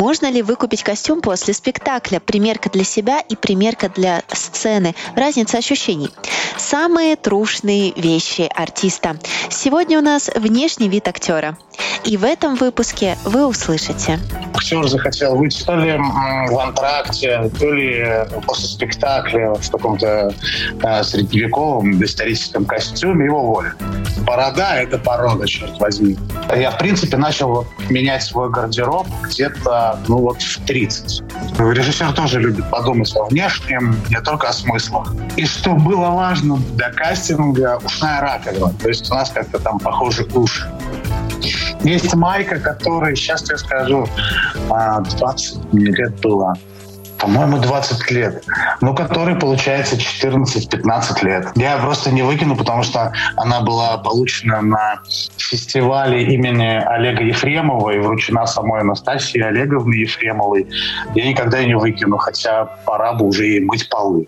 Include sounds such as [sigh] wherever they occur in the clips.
Можно ли выкупить костюм после спектакля? Примерка для себя и примерка для сцены. Разница ощущений. Самые трушные вещи артиста. Сегодня у нас внешний вид актера. И в этом выпуске вы услышите. Актер захотел выйти то ли в антракте, то ли после спектакля в каком-то э, средневековом доисторическом костюме, его воля. Борода — это порода, черт возьми. Я, в принципе, начал менять свой гардероб где-то, ну вот, в 30. Режиссер тоже любит подумать о внешнем, не только о смыслах. И что было важно для кастинга, ушная раковина. То есть у нас как-то там похожи уши. Есть майка, которая, сейчас я скажу, 20 а, лет была по-моему, 20 лет, ну, который получается 14-15 лет. Я просто не выкину, потому что она была получена на фестивале имени Олега Ефремова и вручена самой Анастасии Олеговны Ефремовой. Я никогда ее не выкину, хотя пора бы уже ей мыть полы.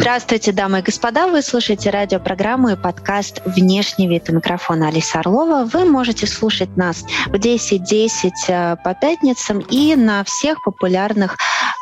Здравствуйте, дамы и господа. Вы слушаете радиопрограмму и подкаст «Внешний вид» у микрофона Алиса Орлова. Вы можете слушать нас в 10.10 .10 э, по пятницам и на всех популярных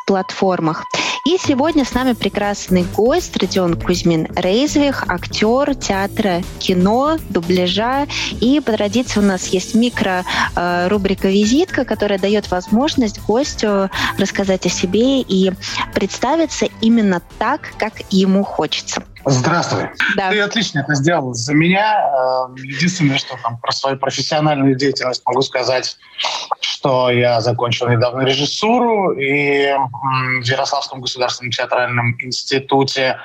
платформах. И сегодня с нами прекрасный гость Родион Кузьмин Рейзвих, актер театра, кино, дубляжа. И по традиции у нас есть микро-рубрика э, «Визитка», которая дает возможность гостю рассказать о себе и представиться именно так, как ему хочется. Здравствуй. Да. Ты отлично это сделал за меня. Э, единственное, что там про свою профессиональную деятельность могу сказать, что я закончил недавно режиссуру и в Ярославском государственном театральном институте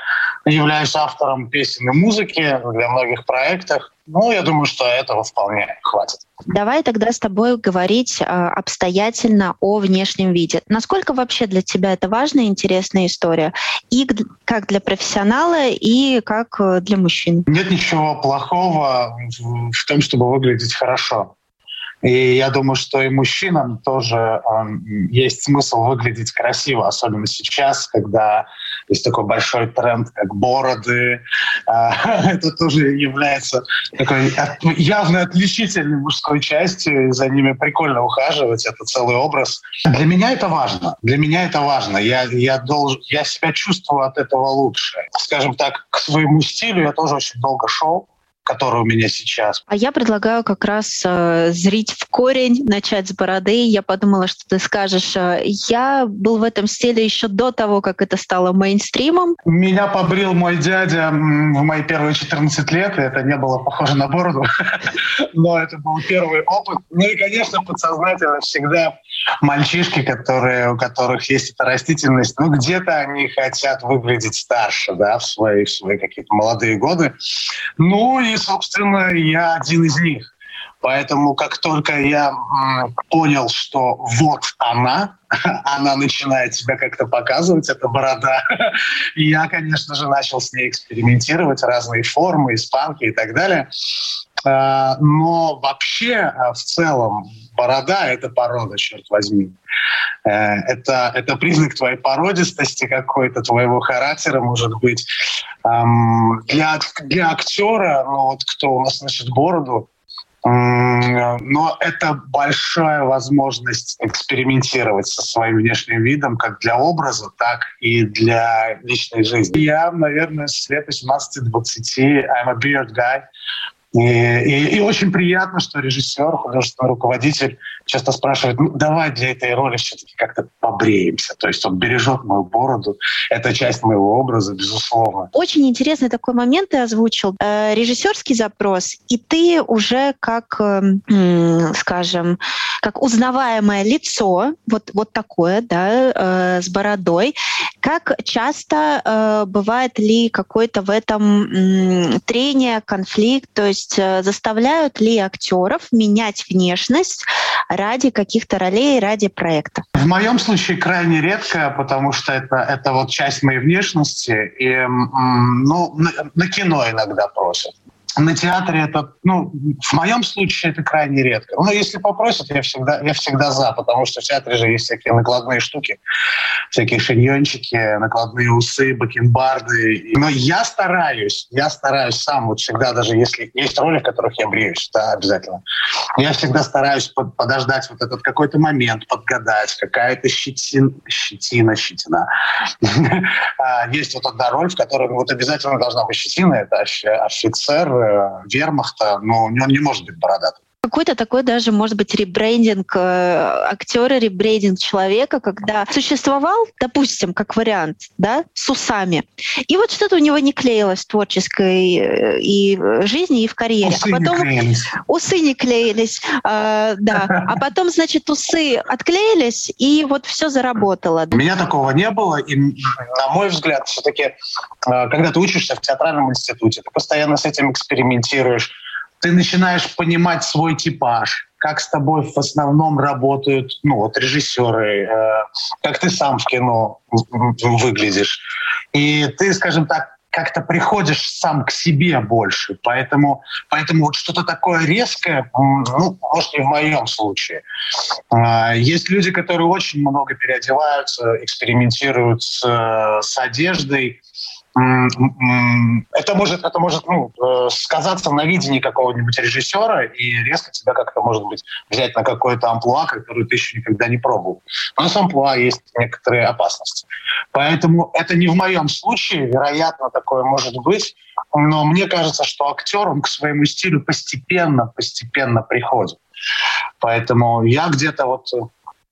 являюсь автором песен и музыки для многих проектов. Ну, я думаю, что этого вполне хватит. Давай тогда с тобой говорить э, обстоятельно о внешнем виде. Насколько вообще для тебя это важная и интересная история? И как для профессионала, и как э, для мужчин? Нет ничего плохого в том, чтобы выглядеть хорошо. И я думаю, что и мужчинам тоже э, есть смысл выглядеть красиво, особенно сейчас, когда есть такой большой тренд, как бороды. Э, [laughs] это тоже является такой от, явно отличительной мужской частью, и за ними прикольно ухаживать, это целый образ. Для меня это важно. Для меня это важно. Я, я, должен, я себя чувствую от этого лучше. Скажем так, к своему стилю я тоже очень долго шел который у меня сейчас. А я предлагаю как раз э, зрить в корень, начать с бороды. Я подумала, что ты скажешь, э, я был в этом стиле еще до того, как это стало мейнстримом. Меня побрил мой дядя в мои первые 14 лет, и это не было похоже на бороду, [laughs] но это был первый опыт. Ну и, конечно, подсознательно всегда мальчишки, которые, у которых есть эта растительность, ну где-то они хотят выглядеть старше, да, в свои, в свои какие-то молодые годы. Ну и, собственно, я один из них. Поэтому как только я понял, что вот она, [laughs] она начинает себя как-то показывать, эта борода, [laughs] я, конечно же, начал с ней экспериментировать, разные формы, испанки и так далее. А, но вообще, а, в целом, борода — это порода, черт возьми. Э, это, это признак твоей породистости какой-то, твоего характера, может быть. Для, для актера, ну вот кто у нас носит бороду, но это большая возможность экспериментировать со своим внешним видом как для образа, так и для личной жизни. Я, наверное, с лет 18-20 I'm a beard guy. И, и, и очень приятно, что режиссер, художественный руководитель часто спрашивает, ну давай для этой роли все-таки как-то побреемся. То есть он бережет мою бороду. Это часть моего образа, безусловно. Очень интересный такой момент ты озвучил. Э, режиссерский запрос, и ты уже как, э, скажем, как узнаваемое лицо, вот, вот такое, да, э, с бородой, Как часто э, бывает ли какой-то в этом м, трение, конфликт, то есть э, заставляют ли актеров менять внешность ради каких-то ролей, ради проекта? В моем случае крайне редко, потому что это, это вот часть моей внешности, и ну, на, на кино иногда просят на театре это, ну, в моем случае это крайне редко. Но если попросят, я всегда, я всегда за, потому что в театре же есть всякие накладные штуки, всякие шиньончики, накладные усы, бакенбарды. Но я стараюсь, я стараюсь сам вот всегда, даже если есть роли, в которых я бреюсь, да, обязательно. Я всегда стараюсь под, подождать вот этот какой-то момент, подгадать, какая-то щетин, щетина, щетина. [laughs] А, есть вот одна роль, в которой вот обязательно должна быть щетина, это офицер, вермахта, но он не может быть бородатым какой-то такой даже, может быть, ребрендинг э, актера, ребрендинг человека, когда существовал, допустим, как вариант, да, с усами. И вот что-то у него не клеилось в творческой э, и жизни, и в карьере. Усы а потом не клеились. усы не клеились, э, да. А потом, значит, усы отклеились, и вот все заработало. У меня такого не было, и, на мой взгляд, все-таки, э, когда ты учишься в театральном институте, ты постоянно с этим экспериментируешь, ты начинаешь понимать свой типаж, как с тобой в основном работают ну, вот, режиссеры, э, как ты сам в кино выглядишь. И ты, скажем так, как-то приходишь сам к себе больше. Поэтому, поэтому вот что-то такое резкое, ну, может, не в моем случае. Э, есть люди, которые очень много переодеваются, экспериментируют с, с одеждой, это может, это может ну, э, сказаться на видении какого-нибудь режиссера и резко тебя как-то, может быть, взять на какое-то амплуа, которое ты еще никогда не пробовал. Но с амплуа есть некоторые опасности. Поэтому это не в моем случае, вероятно, такое может быть, но мне кажется, что актер, он к своему стилю постепенно, постепенно приходит. Поэтому я где-то вот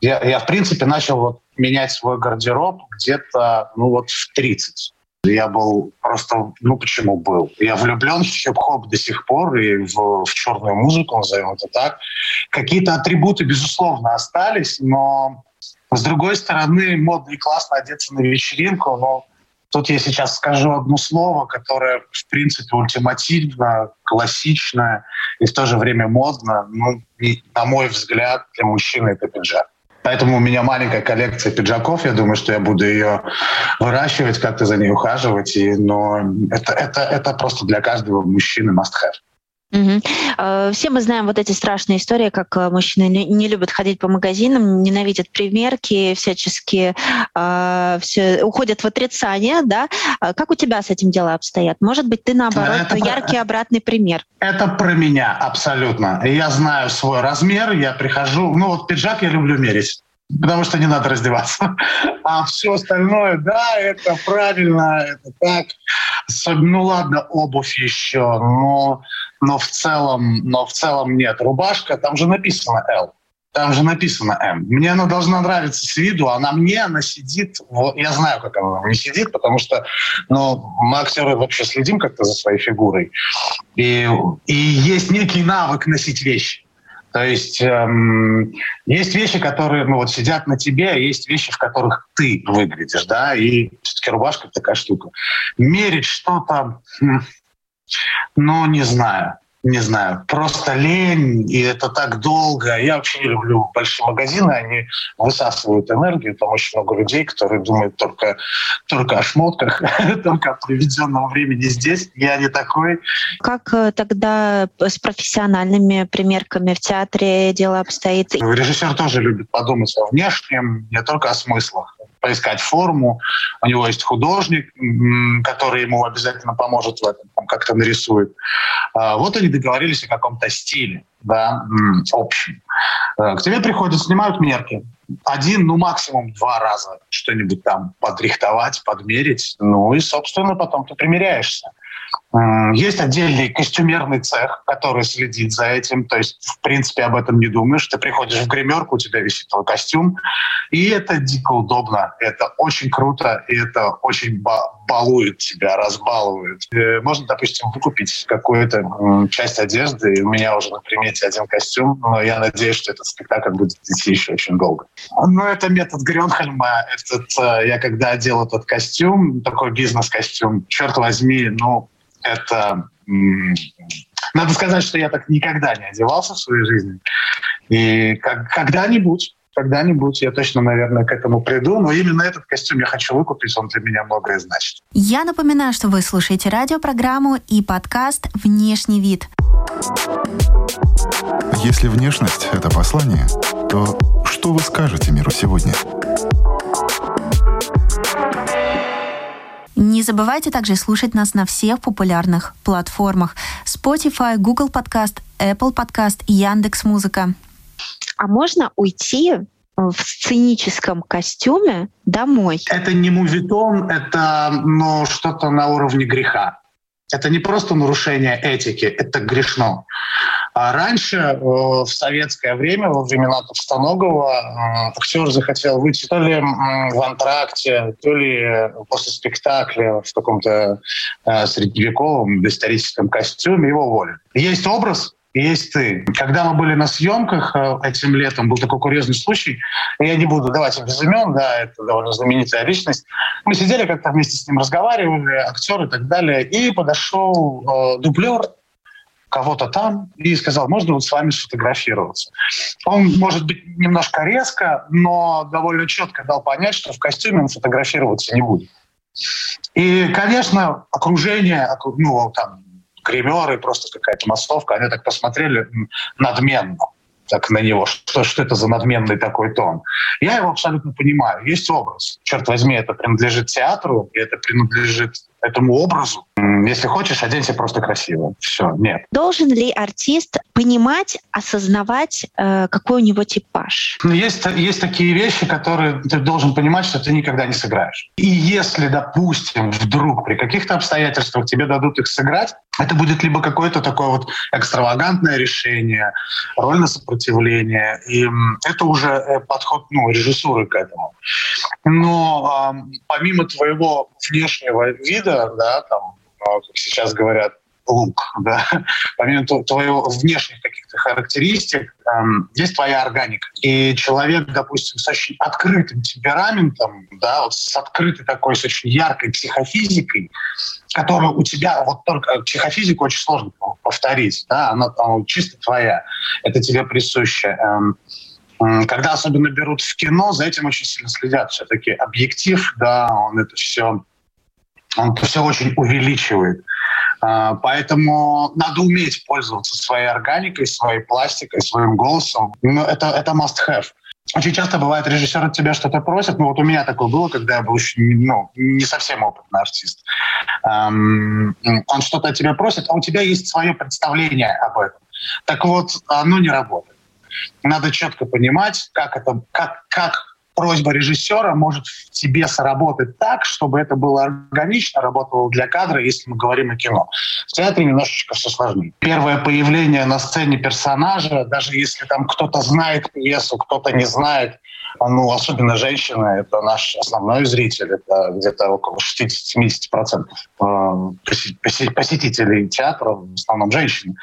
я, я в принципе начал вот менять свой гардероб где-то ну вот в 30. Я был просто, ну почему был? Я влюблен в хип-хоп до сих пор и в, в черную музыку, назовем это так. Какие-то атрибуты, безусловно, остались, но с другой стороны, модно и классно одеться на вечеринку, но тут я сейчас скажу одно слово, которое, в принципе, ультимативно, классичное и в то же время модно. Ну, и, на мой взгляд, для мужчины это пиджак. Поэтому у меня маленькая коллекция пиджаков. Я думаю, что я буду ее выращивать, как-то за ней ухаживать. И, но это, это, это просто для каждого мужчины must-have. Угу. Все мы знаем вот эти страшные истории, как э, мужчины не любят ходить по магазинам, ненавидят примерки, всячески э, все, уходят в отрицание, да? А как у тебя с этим дела обстоят? Может быть, ты наоборот это яркий про... обратный пример? Это про меня абсолютно. Я знаю свой размер, я прихожу, ну вот пиджак я люблю мерить потому что не надо раздеваться. [laughs] А все остальное, да, это правильно, это так. Ну ладно, обувь еще, но, но в целом, но в целом нет. Рубашка, там же написано L. Там же написано М. Мне она должна нравиться с виду, а на мне она сидит. Вот, я знаю, как она не сидит, потому что ну, мы актеры вообще следим как-то за своей фигурой. И, и есть некий навык носить вещи. То есть эм, есть вещи, которые ну, вот сидят на тебе, а есть вещи, в которых ты выглядишь, да, и все-таки рубашка такая штука. Мерить что-то, ну, не знаю не знаю, просто лень, и это так долго. Я вообще не люблю большие магазины, они высасывают энергию. Там очень много людей, которые думают только, только о шмотках, [laughs] только о проведенном времени здесь. Я не такой. Как э, тогда с профессиональными примерками в театре дело обстоит? Режиссер тоже любит подумать о внешнем, не только о смыслах поискать форму. У него есть художник, который ему обязательно поможет в этом, как-то нарисует. А, вот они договорились о каком-то стиле, да, общем. Э, к тебе приходят, снимают мерки. Один, ну максимум два раза что-нибудь там подрихтовать, подмерить. Ну и, собственно, потом ты примеряешься. Есть отдельный костюмерный цех, который следит за этим. То есть, в принципе, об этом не думаешь. Ты приходишь в гримерку, у тебя висит твой костюм. И это дико удобно. Это очень круто. И это очень балует тебя, разбалует. Э, можно, допустим, выкупить какую-то часть одежды. И у меня уже на примете один костюм. Но я надеюсь, что этот спектакль будет идти еще очень долго. Ну, это метод Грёнхельма. Этот, э, я когда одел этот костюм, такой бизнес-костюм, черт возьми, ну, это... Надо сказать, что я так никогда не одевался в своей жизни. И как, когда-нибудь когда-нибудь я точно, наверное, к этому приду, но именно этот костюм я хочу выкупить, он для меня многое значит. Я напоминаю, что вы слушаете радиопрограмму и подкаст «Внешний вид». Если внешность — это послание, то что вы скажете миру сегодня? Не забывайте также слушать нас на всех популярных платформах Spotify, Google Podcast, Apple Podcast, Яндекс Музыка. А можно уйти в сценическом костюме домой? Это не мувитон, это ну, что-то на уровне греха. Это не просто нарушение этики, это грешно. А раньше, э, в советское время, во времена Товстоногова, э, актер захотел выйти то ли в антракте, то ли после спектакля в каком-то э, средневековом историческом костюме, его уволили. Есть образ, есть ты. Когда мы были на съемках этим летом, был такой курьезный случай, я не буду давать без имен, да, это довольно знаменитая личность. Мы сидели как-то вместе с ним разговаривали, актер и так далее, и подошел э, дублер кого-то там и сказал, можно вот с вами сфотографироваться. Он, может быть, немножко резко, но довольно четко дал понять, что в костюме он фотографироваться не будет. И, конечно, окружение, ну, там, гримеры, просто какая-то массовка, они так посмотрели надменно так на него, что, что это за надменный такой тон. Я его абсолютно понимаю. Есть образ. Черт возьми, это принадлежит театру, и это принадлежит этому образу. Если хочешь, оденься просто красиво. Все, нет. Должен ли артист понимать, осознавать, э, какой у него типаж? Ну, есть, есть такие вещи, которые ты должен понимать, что ты никогда не сыграешь. И если, допустим, вдруг при каких-то обстоятельствах тебе дадут их сыграть, это будет либо какое-то такое вот экстравагантное решение, роль на сопротивление. И это уже э, подход ну, режиссуры к этому. Но э, помимо твоего внешнего вида, да, там, а, как сейчас говорят, лук, [laughs] да, помимо твоего внешних каких-то характеристик, эм, есть твоя органика. И человек, допустим, с очень открытым темпераментом, да, вот с открытой такой, с очень яркой психофизикой, которую у тебя вот только психофизику очень сложно повторить, да, она, она чисто твоя, это тебе присуще. Эм, когда особенно берут в кино, за этим очень сильно следят. Все-таки объектив, да, он это все, он это все очень увеличивает. А, поэтому надо уметь пользоваться своей органикой, своей пластикой, своим голосом. Ну, это, это must have. Очень часто бывает, режиссер от тебя что-то просит. Ну вот у меня такое было, когда я был еще ну, не совсем опытный артист. Эм, он что-то от тебя просит, а у тебя есть свое представление об этом. Так вот, оно не работает. Надо четко понимать, как это, как, как просьба режиссера может в тебе сработать так, чтобы это было органично, работало для кадра, если мы говорим о кино. В театре немножечко все сложнее. Первое появление на сцене персонажа, даже если там кто-то знает пьесу, кто-то не знает, ну, особенно женщины, это наш основной зритель, это где-то около 60-70% э, посетителей театра, в основном женщины.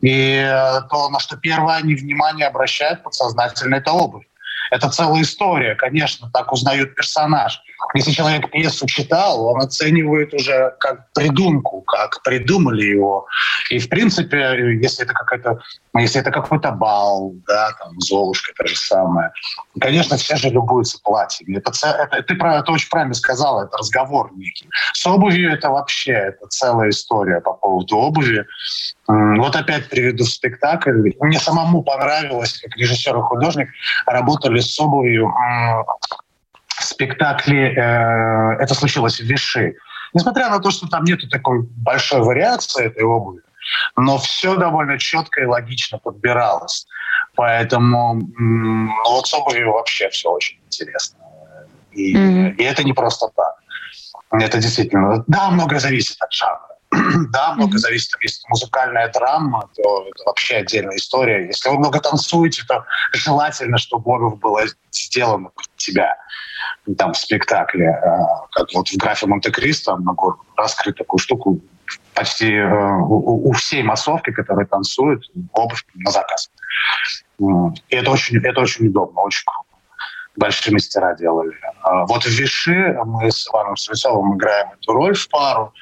И то, на что первое они внимание обращают подсознательно, это обувь. Это целая история, конечно, так узнают персонаж. Если человек пьесу читал, он оценивает уже как придумку, как придумали его. И, в принципе, если это какая-то если это какой-то бал, да, там, Золушка, то же самое. Конечно, все же любуются платьями. Это, это, ты про это очень правильно сказала, это разговор некий. С обувью это вообще, это целая история по поводу обуви. Вот опять приведу спектакль. Мне самому понравилось, как режиссер и художник работали с обувью в спектакле э, «Это случилось в Виши». Несмотря на то, что там нету такой большой вариации этой обуви, но все довольно четко и логично подбиралось. Поэтому ну, вот с обувью вообще все очень интересно. И, mm-hmm. и это не просто так. Это действительно... Да, многое зависит от жанра. [clears throat] да, много зависит. Если музыкальная драма, то это вообще отдельная история. Если вы много танцуете, то желательно, чтобы обувь была сделана под тебя. Там в спектакле, а, как вот в графе Монте-Кристо, могу раскрыть такую штуку, почти э, у, всей массовки, которые танцуют, обувь на заказ. И это очень, это очень удобно, очень круто. Большие мастера делали. А вот в Виши мы с Иваном Свецовым играем эту роль в пару.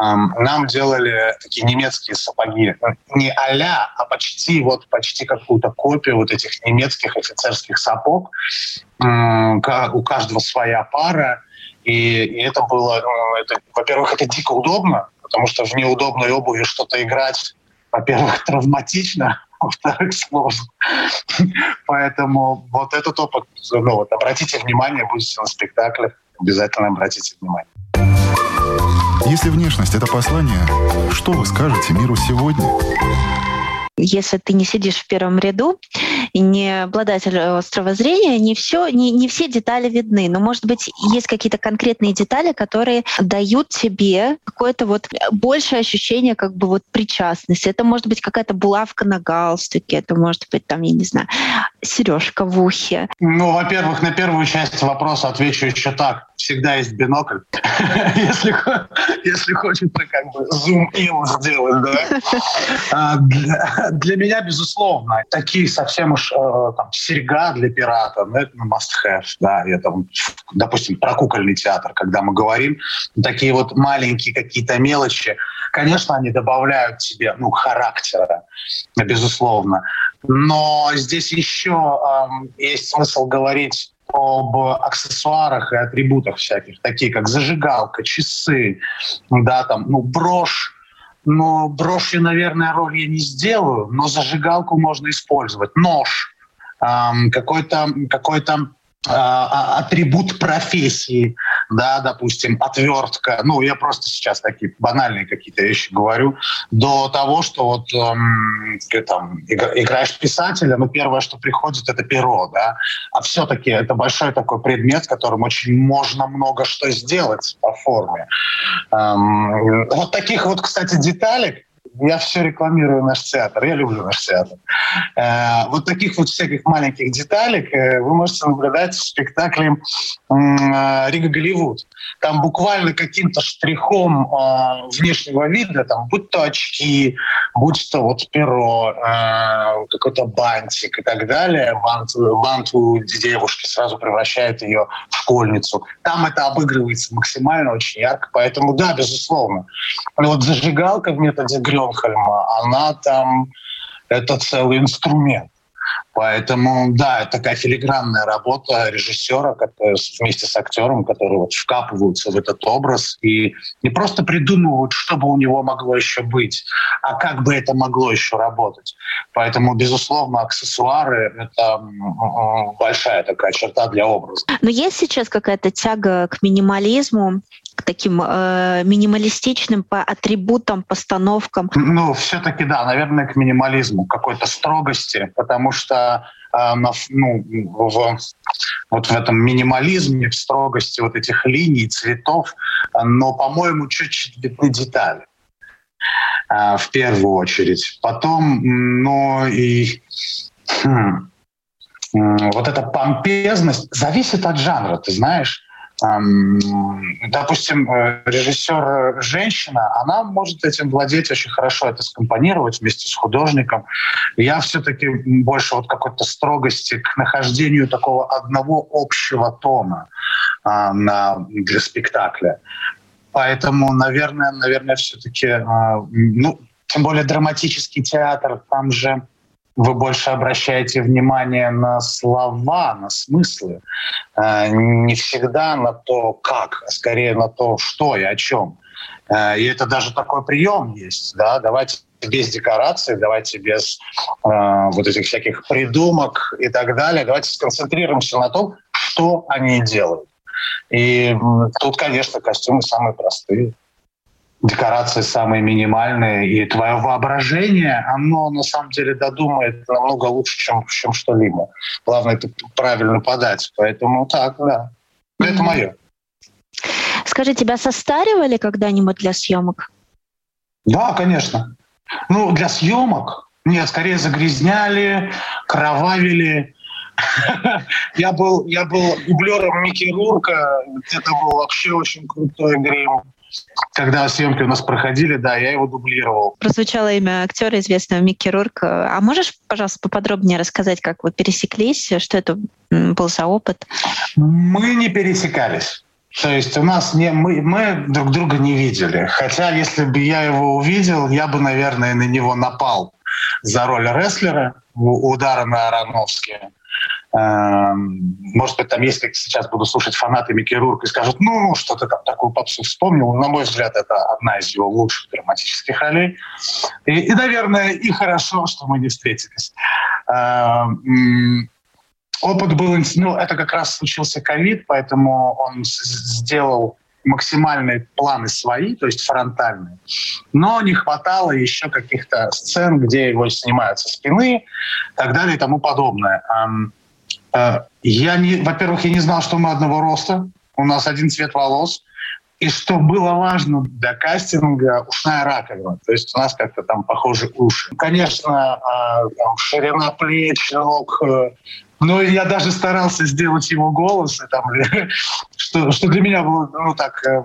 Нам делали такие немецкие сапоги. Не а а почти, вот почти какую-то копию вот этих немецких офицерских сапог. У каждого своя пара. И, и это было, ну, это, во-первых, это дико удобно, потому что в неудобной обуви что-то играть, во-первых, [laughs] травматично, во-вторых, сложно. [laughs] Поэтому вот этот опыт, ну вот обратите внимание, будете на спектаклях, обязательно обратите внимание. Если внешность — это послание, что вы скажете миру сегодня? если ты не сидишь в первом ряду не обладатель острого зрения, не, все, не, не все детали видны. Но, может быть, есть какие-то конкретные детали, которые дают тебе какое-то вот большее ощущение как бы вот причастности. Это может быть какая-то булавка на галстуке, это может быть там, я не знаю, сережка в ухе. Ну, во-первых, на первую часть вопроса отвечу еще так. Всегда есть бинокль. [laughs] если, если хочется как бы зум-ин сделать, да. [laughs] А, для меня, безусловно, такие совсем уж э, там, серьга для пирата, ну, это must-have, да, я там, допустим, про кукольный театр, когда мы говорим, такие вот маленькие какие-то мелочи, конечно, они добавляют тебе, ну, характера, безусловно, но здесь еще э, есть смысл говорить об аксессуарах и атрибутах всяких, такие как зажигалка, часы, да, там, ну, брошь, но брошью, наверное, роль я не сделаю, но зажигалку можно использовать. Нож, эм, какой-то какой-то а, а, атрибут профессии, да, допустим, отвертка. Ну, я просто сейчас такие банальные какие-то вещи говорю. До того, что вот эм, ты там играешь писателя, ну, первое, что приходит, это перо, да. А все-таки это большой такой предмет, которым очень можно много что сделать по форме. Эм, вот таких вот, кстати, деталек, я все рекламирую наш театр, я люблю наш театр. Э, вот таких вот всяких маленьких деталек э, вы можете наблюдать в спектакле э, «Рига Голливуд». Там буквально каким-то штрихом внешнего вида, там, будь то очки, будь то вот перо, какой-то бантик и так далее, бант, бант у девушки сразу превращает ее в школьницу. Там это обыгрывается максимально очень ярко, поэтому да, безусловно. Но вот зажигалка в методе Грём Стокгольма, она там, это целый инструмент. Поэтому, да, это такая филигранная работа режиссера который, вместе с актером, которые вот вкапываются в этот образ и не просто придумывают, что бы у него могло еще быть, а как бы это могло еще работать. Поэтому, безусловно, аксессуары — это большая такая черта для образа. Но есть сейчас какая-то тяга к минимализму, таким э, минималистичным по атрибутам, постановкам? Ну, все-таки да, наверное, к минимализму, какой-то строгости, потому что э, ну, в, вот в этом минимализме, в строгости вот этих линий, цветов, но, по-моему, чуть-чуть видны детали э, в первую очередь. Потом, ну и хм, вот эта помпезность зависит от жанра, ты знаешь. Допустим, э, режиссер э, женщина, она может этим владеть очень хорошо, это скомпонировать вместе с художником. Я все-таки больше вот какой-то строгости к нахождению такого одного общего тона а, на, для спектакля. Поэтому, наверное, наверное, все-таки, а, ну, тем более драматический театр, там же вы больше обращаете внимание на слова, на смыслы, э, не всегда на то, как, а скорее на то, что и о чем. Э, и это даже такой прием есть. Да? Давайте без декораций, давайте без э, вот этих всяких придумок и так далее. Давайте сконцентрируемся на том, что они делают. И тут, конечно, костюмы самые простые декорации самые минимальные, и твое воображение, оно на самом деле додумает намного лучше, чем, чем что-либо. Главное это правильно подать. Поэтому так, да. Это мое. Скажи, тебя состаривали когда-нибудь для съемок? Да, конечно. Ну, для съемок нет, скорее загрязняли, кровавили. [laughs] Я был, я был дублером Микки Рурка, это был вообще очень крутой грим. Когда съемки у нас проходили, да, я его дублировал. Прозвучало имя актера известного Микки Рурк. А можешь, пожалуйста, поподробнее рассказать, как вы пересеклись, что это был за опыт? Мы не пересекались. То есть у нас не, мы, мы друг друга не видели. Хотя если бы я его увидел, я бы, наверное, на него напал за роль рестлера удара на Ароновске. Эм, может быть, там есть, как сейчас буду слушать фанаты Микки Рурка и скажут, ну, что ты там такую попсу вспомнил. На мой взгляд, это одна из его лучших драматических ролей. И, и наверное, и хорошо, что мы не встретились. Эм, опыт был, ну, это как раз случился ковид, поэтому он сделал максимальные планы свои, то есть фронтальные, но не хватало еще каких-то сцен, где его снимают со спины, и так далее и тому подобное. Э, я не, во-первых, я не знал, что мы одного роста, у нас один цвет волос, и что было важно для кастинга, ушная раковина. То есть у нас как-то там похожи уши. Конечно, а, там, ширина плеч, ног, э, но я даже старался сделать его голос, и там, [laughs] что, что для меня было, ну так, э,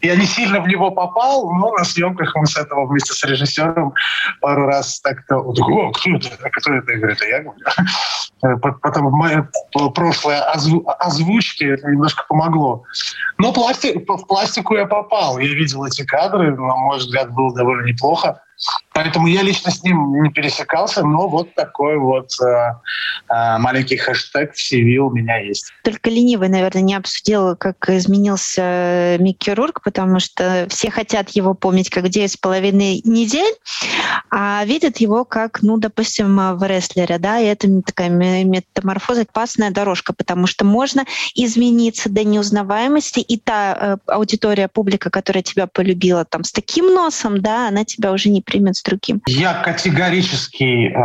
я не сильно в него попал, но на съемках мы с этого вместе с режиссером пару раз так-то, о, кто это, а кто это, я говорю, я говорю. [laughs] Э, потом мое прошлое озву, озвучки немножко помогло. Но пластик, в пластику я попал, я видел эти кадры, на мой взгляд, было довольно неплохо. Поэтому я лично с ним не пересекался, но вот такой вот э, э, маленький хэштег в CV у меня есть. Только ленивый, наверное, не обсудил, как изменился Микки Рурк, потому что все хотят его помнить как девять с половиной недель, а видят его как, ну, допустим, в рестлере, да, и это такая метаморфоза, опасная дорожка, потому что можно измениться до неузнаваемости, и та э, аудитория, публика, которая тебя полюбила там с таким носом, да, она тебя уже не примет с другим. Я категорически э,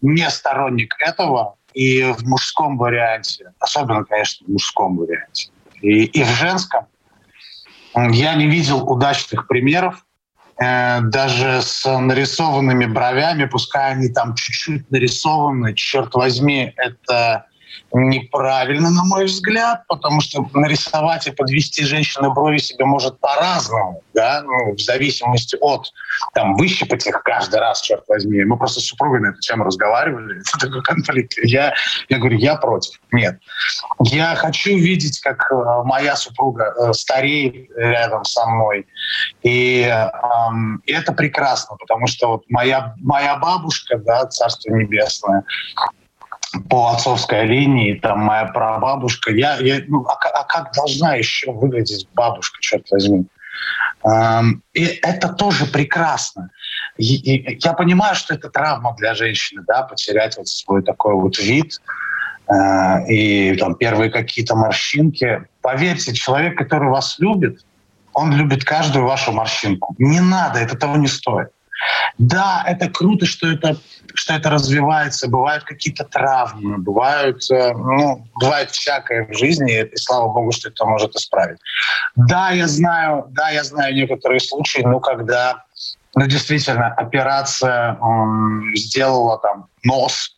не сторонник этого и в мужском варианте, особенно, конечно, в мужском варианте, и, и в женском. Я не видел удачных примеров, э, даже с нарисованными бровями, пускай они там чуть-чуть нарисованы, черт возьми, это неправильно, на мой взгляд, потому что нарисовать и подвести женщину брови себе может по-разному, да, ну, в зависимости от, там, выщипать их каждый раз, черт возьми. Мы просто с супругой на эту тему разговаривали, [laughs] это такой конфликт. Я, я говорю, я против. Нет. Я хочу видеть, как э, моя супруга э, стареет рядом со мной. И, э, и это прекрасно, потому что вот моя, моя бабушка, да, Царство Небесное, по отцовской линии, там моя прабабушка. Я, я, ну, а, а как должна еще выглядеть бабушка, черт возьми? Эм, и это тоже прекрасно. И, и, я понимаю, что это травма для женщины, да, потерять вот свой такой вот вид э, и там первые какие-то морщинки. Поверьте, человек, который вас любит, он любит каждую вашу морщинку. Не надо, это того не стоит. Да, это круто, что это, что это развивается. Бывают какие-то травмы, бывают, э, ну, бывает всякое в жизни, и слава богу, что это может исправить. Да, я знаю, да, я знаю некоторые случаи, но когда ну, действительно операция м, сделала там нос,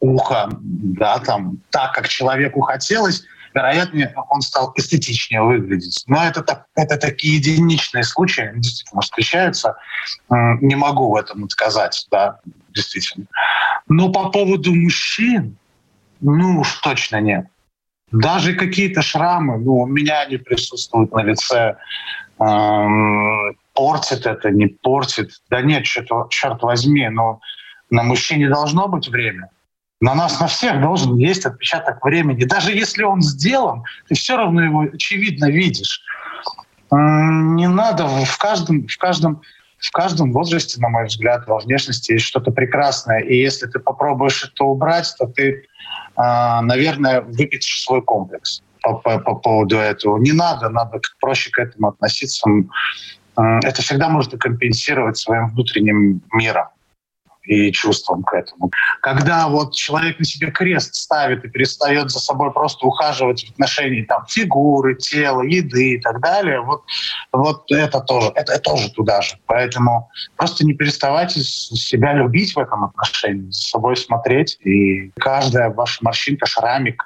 ухо, да, там так, как человеку хотелось, вероятнее, он стал эстетичнее выглядеть. Но это, так, это такие единичные случаи, действительно встречаются. Не могу в этом отказать, да, действительно. Но по поводу мужчин, ну уж точно нет. Даже какие-то шрамы, ну, у меня они присутствуют на лице. Эм, портит это, не портит. Да нет, что-то, черт возьми, но на мужчине должно быть время. На нас, на всех должен есть отпечаток времени. Даже если он сделан, ты все равно его очевидно видишь. Не надо в каждом, в каждом, в каждом возрасте, на мой взгляд, во внешности есть что-то прекрасное. И если ты попробуешь это убрать, то ты, а, наверное, выпятишь свой комплекс по, по, по поводу этого. Не надо, надо проще к этому относиться. Это всегда можно компенсировать своим внутренним миром и чувством к этому. Когда вот человек на себе крест ставит и перестает за собой просто ухаживать в отношении там, фигуры, тела, еды и так далее, вот, вот это тоже, это, это тоже туда же. Поэтому просто не переставайте себя любить в этом отношении, за собой смотреть, и каждая ваша морщинка, шрамик,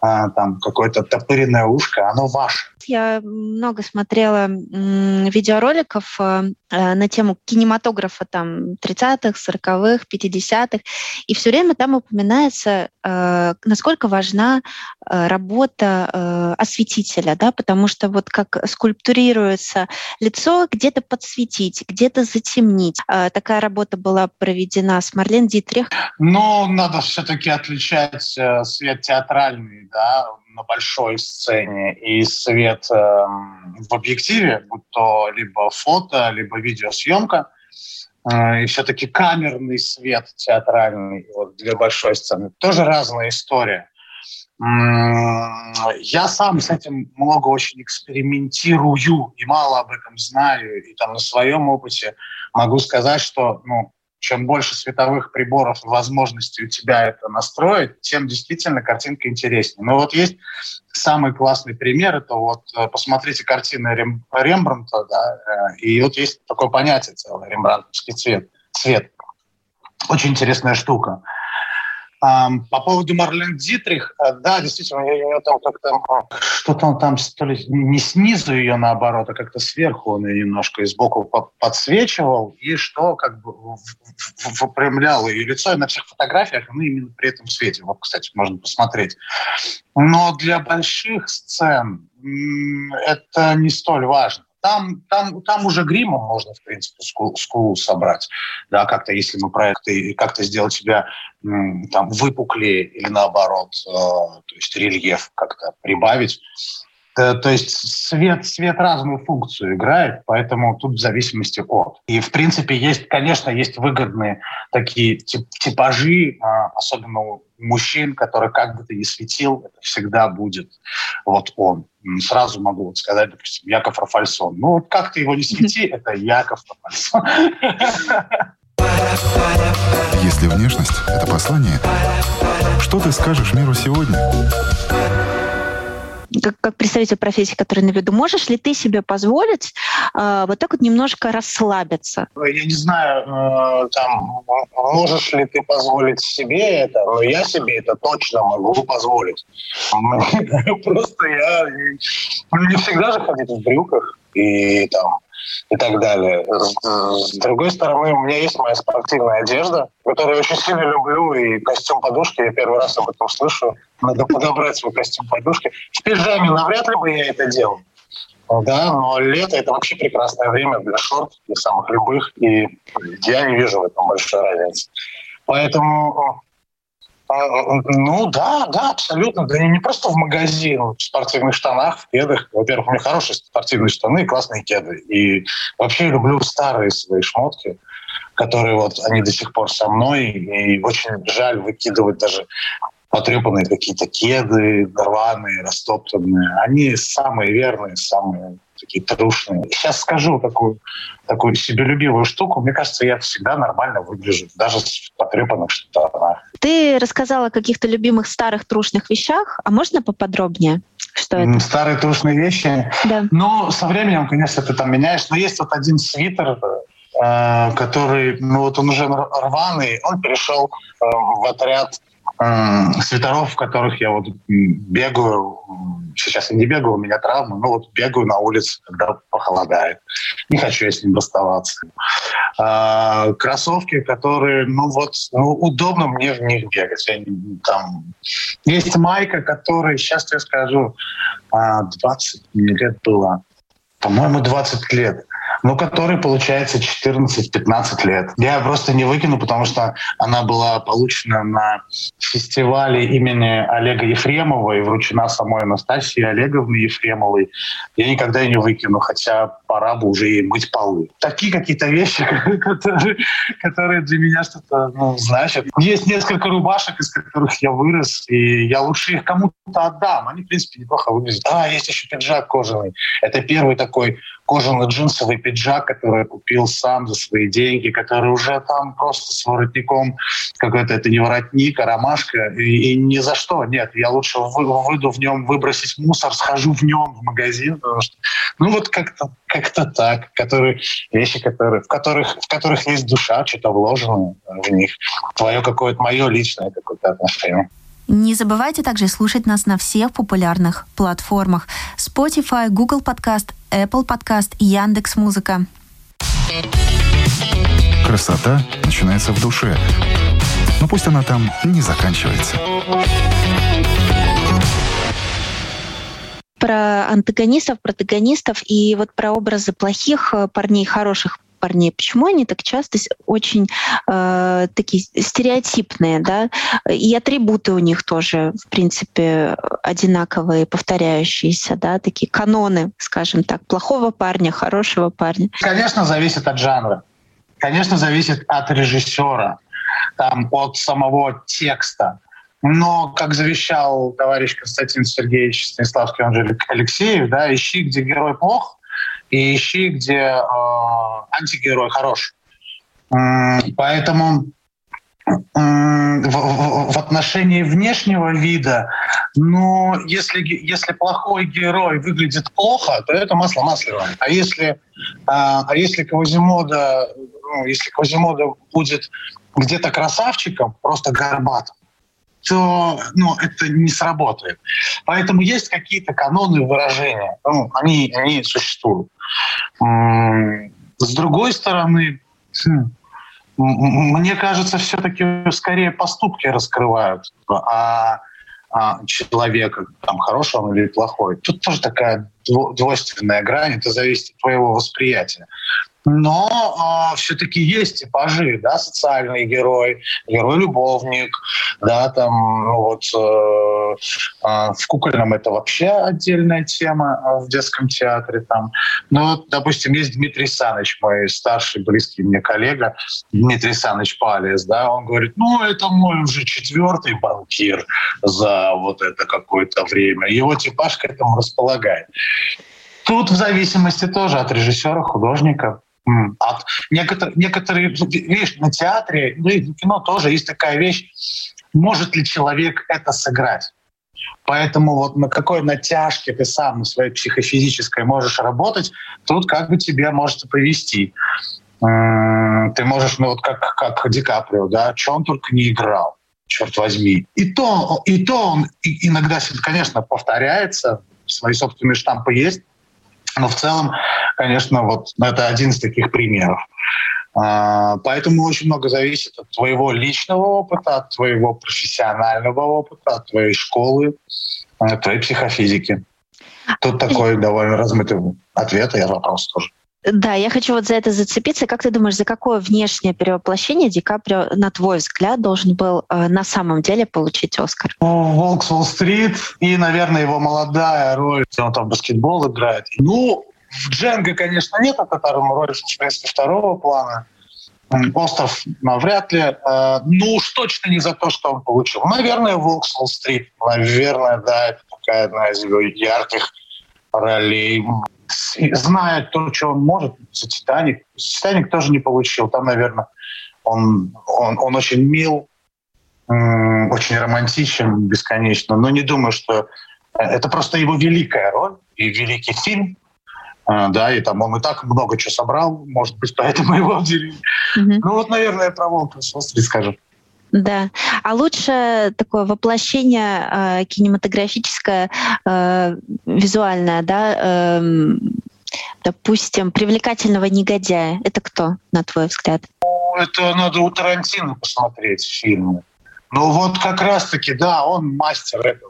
там какое-то топыренное ушко, оно ваше. Я много смотрела видеороликов э, э, на тему кинематографа там 30-х, 40-х, 50-х, и все время там упоминается, э, насколько важна работа осветителя, да, потому что вот как скульптурируется лицо, где-то подсветить, где-то затемнить. Такая работа была проведена с Марлен Дитрих. Но надо все-таки отличать свет театральный, да, на большой сцене и свет э, в объективе, будь то либо фото, либо видеосъемка, э, и все-таки камерный свет театральный вот, для большой сцены, тоже разная история. Я сам с этим много очень экспериментирую и мало об этом знаю. И там на своем опыте могу сказать, что ну, чем больше световых приборов и возможностей у тебя это настроить, тем действительно картинка интереснее. Но вот есть самый классный пример, это вот э, посмотрите картины Рем, Рембранта, да, э, и вот есть такое понятие целое, рембрандтовский цвет. цвет. Очень интересная штука. По поводу Марлен Дитрих, э, да, действительно, у нее там как-то что-то он там, то ли не снизу ее наоборот, а как-то сверху он ее немножко и сбоку подсвечивал, и что как бы выпрямляло ее лицо. И на всех фотографиях она именно при этом свете. Вот, кстати, можно посмотреть. Но для больших сцен это не столь важно. Там, там, там уже гримом можно, в принципе, скулу, скулу собрать. Да, как-то, если мы проекты, как-то сделать себя там выпуклее или наоборот, э, то есть рельеф как-то прибавить. Э, то есть свет, свет разную функцию играет, поэтому тут в зависимости от. И, в принципе, есть, конечно, есть выгодные такие тип, типажи, а, особенно у мужчин, которые как бы ты ни светил, это всегда будет вот он. Сразу могу вот сказать, допустим, Яков Рафальсон. Ну вот как ты его не свети, [laughs] это Яков Рафальсон. Если внешность — это послание, что ты скажешь миру сегодня? Как, как представитель профессии, который на виду, можешь ли ты себе позволить э, вот так вот немножко расслабиться? Я не знаю, э, там, можешь ли ты позволить себе это, но я себе это точно могу позволить. [laughs] Просто я не всегда же ходить в брюках и там и так далее. С другой стороны, у меня есть моя спортивная одежда, которую я очень сильно люблю, и костюм подушки, я первый раз об этом слышу. Надо подобрать свой костюм подушки. В пижаме навряд ли бы я это делал. Да, но лето это вообще прекрасное время для шорт, для самых любых, и я не вижу в этом большой разницы. Поэтому а, ну да, да, абсолютно. Да не просто в магазин, в спортивных штанах, в кедах. Во-первых, у меня хорошие спортивные штаны и классные кеды. И вообще люблю старые свои шмотки, которые вот, они до сих пор со мной. И очень жаль выкидывать даже потрепанные какие-то кеды, рваные, растоптанные. Они самые верные, самые такие трушные. Сейчас скажу такую, такую себелюбивую штуку. Мне кажется, я всегда нормально выгляжу, даже в потрепанных штанах. Ты рассказала о каких-то любимых старых трушных вещах, а можно поподробнее? Что это? Старые трушные вещи? Да. Ну, со временем, конечно, ты там меняешь. Но есть вот один свитер, э, который, ну вот он уже рваный, он перешел э, в отряд свитеров, в которых я вот бегаю. Сейчас я не бегаю, у меня травма, но вот бегаю на улице, когда похолодает. Не хочу я с ним расставаться. А, кроссовки, которые, ну вот, ну, удобно мне в них бегать. Я, там, есть майка, которая, сейчас я скажу, 20 а, лет была. По-моему, 20 лет ну, который получается 14-15 лет. Я просто не выкину, потому что она была получена на фестивале имени Олега Ефремова и вручена самой Анастасии Олеговны Ефремовой. Я никогда ее не выкину, хотя пора бы уже ей мыть полы. Такие какие-то вещи, [laughs] которые, которые для меня что-то ну, значат. Есть несколько рубашек, из которых я вырос, и я лучше их кому-то отдам. Они, в принципе, неплохо выглядят. А, есть еще пиджак кожаный. Это первый такой кожаный джинсовый пиджак, который купил сам за свои деньги, который уже там просто с воротником какой-то, это не воротник, а ромашка, и, и ни за что, нет, я лучше вы, выйду в нем выбросить мусор, схожу в нем в магазин, что, ну вот как-то как так, которые, вещи, которые, в, которых, в которых есть душа, что-то вложено в них, твое какое-то, мое личное какое-то отношение. Не забывайте также слушать нас на всех популярных платформах Spotify, Google Podcast, Apple Podcast, Яндекс Музыка. Красота начинается в душе. Но пусть она там не заканчивается. Про антагонистов, протагонистов и вот про образы плохих э, парней, хороших парней, почему они так часто очень э, такие стереотипные, да, и атрибуты у них тоже, в принципе, одинаковые, повторяющиеся, да, такие каноны, скажем так, плохого парня, хорошего парня. Конечно, зависит от жанра. Конечно, зависит от режиссера, там, от самого текста. Но, как завещал товарищ Константин Сергеевич Станиславский, он же Алексеев, да, ищи, где герой плох, и ищи, где э, антигерой хорош. Поэтому в, отношении внешнего вида, но если, если плохой герой выглядит плохо, то это масло масляное. А если, а, а если Квазимода, ну, если Квазимода будет где-то красавчиком, просто горбатым, то ну, это не сработает. Поэтому есть какие-то каноны выражения. Ну, они, они существуют. С другой стороны, хм, мне кажется, все-таки скорее поступки раскрывают, а, а человека, там, хороший он или плохой. Тут тоже такая двойственная грань, это зависит от твоего восприятия. Но э, а, все-таки есть типажи, да, социальный герой, герой-любовник, да, там, ну, вот э, э, в кукольном это вообще отдельная тема в детском театре, там. Ну, вот, допустим, есть Дмитрий Саныч, мой старший, близкий мне коллега, Дмитрий Саныч Палес, да, он говорит, ну, это мой уже четвертый банкир за вот это какое-то время. Его типаж к этому располагает. Тут в зависимости тоже от режиссера, художника. От некоторые, некоторые, видишь, на театре, ну и в кино тоже есть такая вещь, может ли человек это сыграть. Поэтому вот на какой натяжке ты сам на своей психофизической можешь работать, тут как бы тебе может повести. Ты можешь, ну вот как, как Ди Каприо, да, что он только не играл, черт возьми. И то, и то он иногда, конечно, повторяется, свои собственные штампы есть, но в целом, конечно, вот это один из таких примеров. А, поэтому очень много зависит от твоего личного опыта, от твоего профессионального опыта, от твоей школы, от твоей психофизики. Тут такой довольно размытый ответ, и вопрос тоже. Да, я хочу вот за это зацепиться. Как ты думаешь, за какое внешнее перевоплощение Ди Каприо, на твой взгляд, должен был э, на самом деле получить Оскар? Волк с Уолл-стрит и, наверное, его молодая роль, где он там баскетбол играет. Ну, в Дженго, конечно, нет, это втором роль, в принципе, второго плана. Остров навряд ли. Э, ну уж точно не за то, что он получил. Наверное, Волк Уолл-стрит. Наверное, да, это такая одна из его ярких ролей зная то, что он может, за «Титаник». «Титаник» тоже не получил. Там, наверное, он, он, он очень мил, очень романтичен бесконечно. Но не думаю, что э, это просто его великая роль и великий фильм. Э, да, и там он и так много чего собрал, может быть, поэтому его обделили. Mm-hmm. Ну вот, наверное, про «Волка скажем. Да. А лучше такое воплощение э, кинематографическое, э, визуальное, да, э, допустим, привлекательного негодяя. Это кто, на твой взгляд? Это надо у Тарантино посмотреть фильмы. Ну вот как раз-таки, да, он мастер этого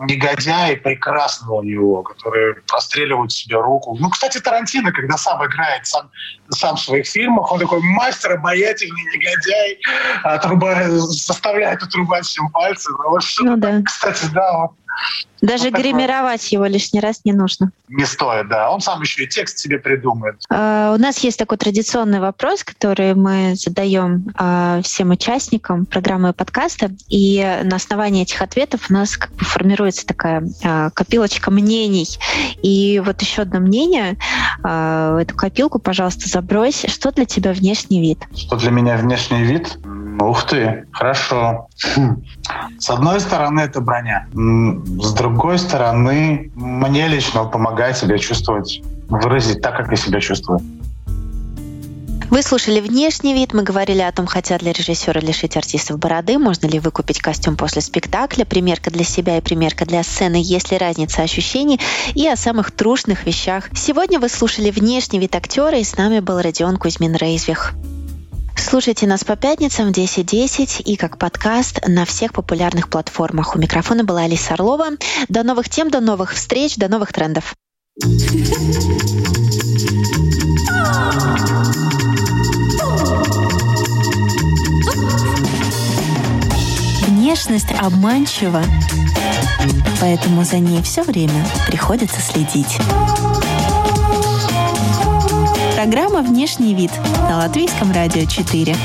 негодяй прекрасного у него, который простреливает себе руку. Ну, кстати, Тарантино, когда сам играет сам, сам в своих фильмах, он такой мастер, обаятельный негодяй, отрубает, заставляет отрубать всем пальцы. Ну, вот, ну, да. Кстати, да, вот, Даже вот гримировать такой... его лишний раз не нужно. Не стоит, да. Он сам еще и текст себе придумает. Uh, у нас есть такой традиционный вопрос, который мы задаем uh, всем участникам программы подкаста, и на основании этих ответов у нас как бы формируется такая uh, копилочка мнений. И вот еще одно мнение. Эту копилку, пожалуйста, забрось. Что для тебя внешний вид? Что для меня внешний вид? Ух ты, хорошо. С одной стороны, это броня. С другой стороны, мне лично помогает себя чувствовать, выразить так, как я себя чувствую. Вы слушали «Внешний вид». Мы говорили о том, хотят ли режиссеры лишить артистов бороды, можно ли выкупить костюм после спектакля, примерка для себя и примерка для сцены, есть ли разница ощущений, и о самых трушных вещах. Сегодня вы слушали «Внешний вид» актера, и с нами был Родион Кузьмин-Рейзвих. Слушайте нас по пятницам в 10.10 и как подкаст на всех популярных платформах. У микрофона была Алиса Орлова. До новых тем, до новых встреч, до новых трендов. Внешность обманчива, поэтому за ней все время приходится следить. Программа «Внешний вид» на Латвийском радио 4.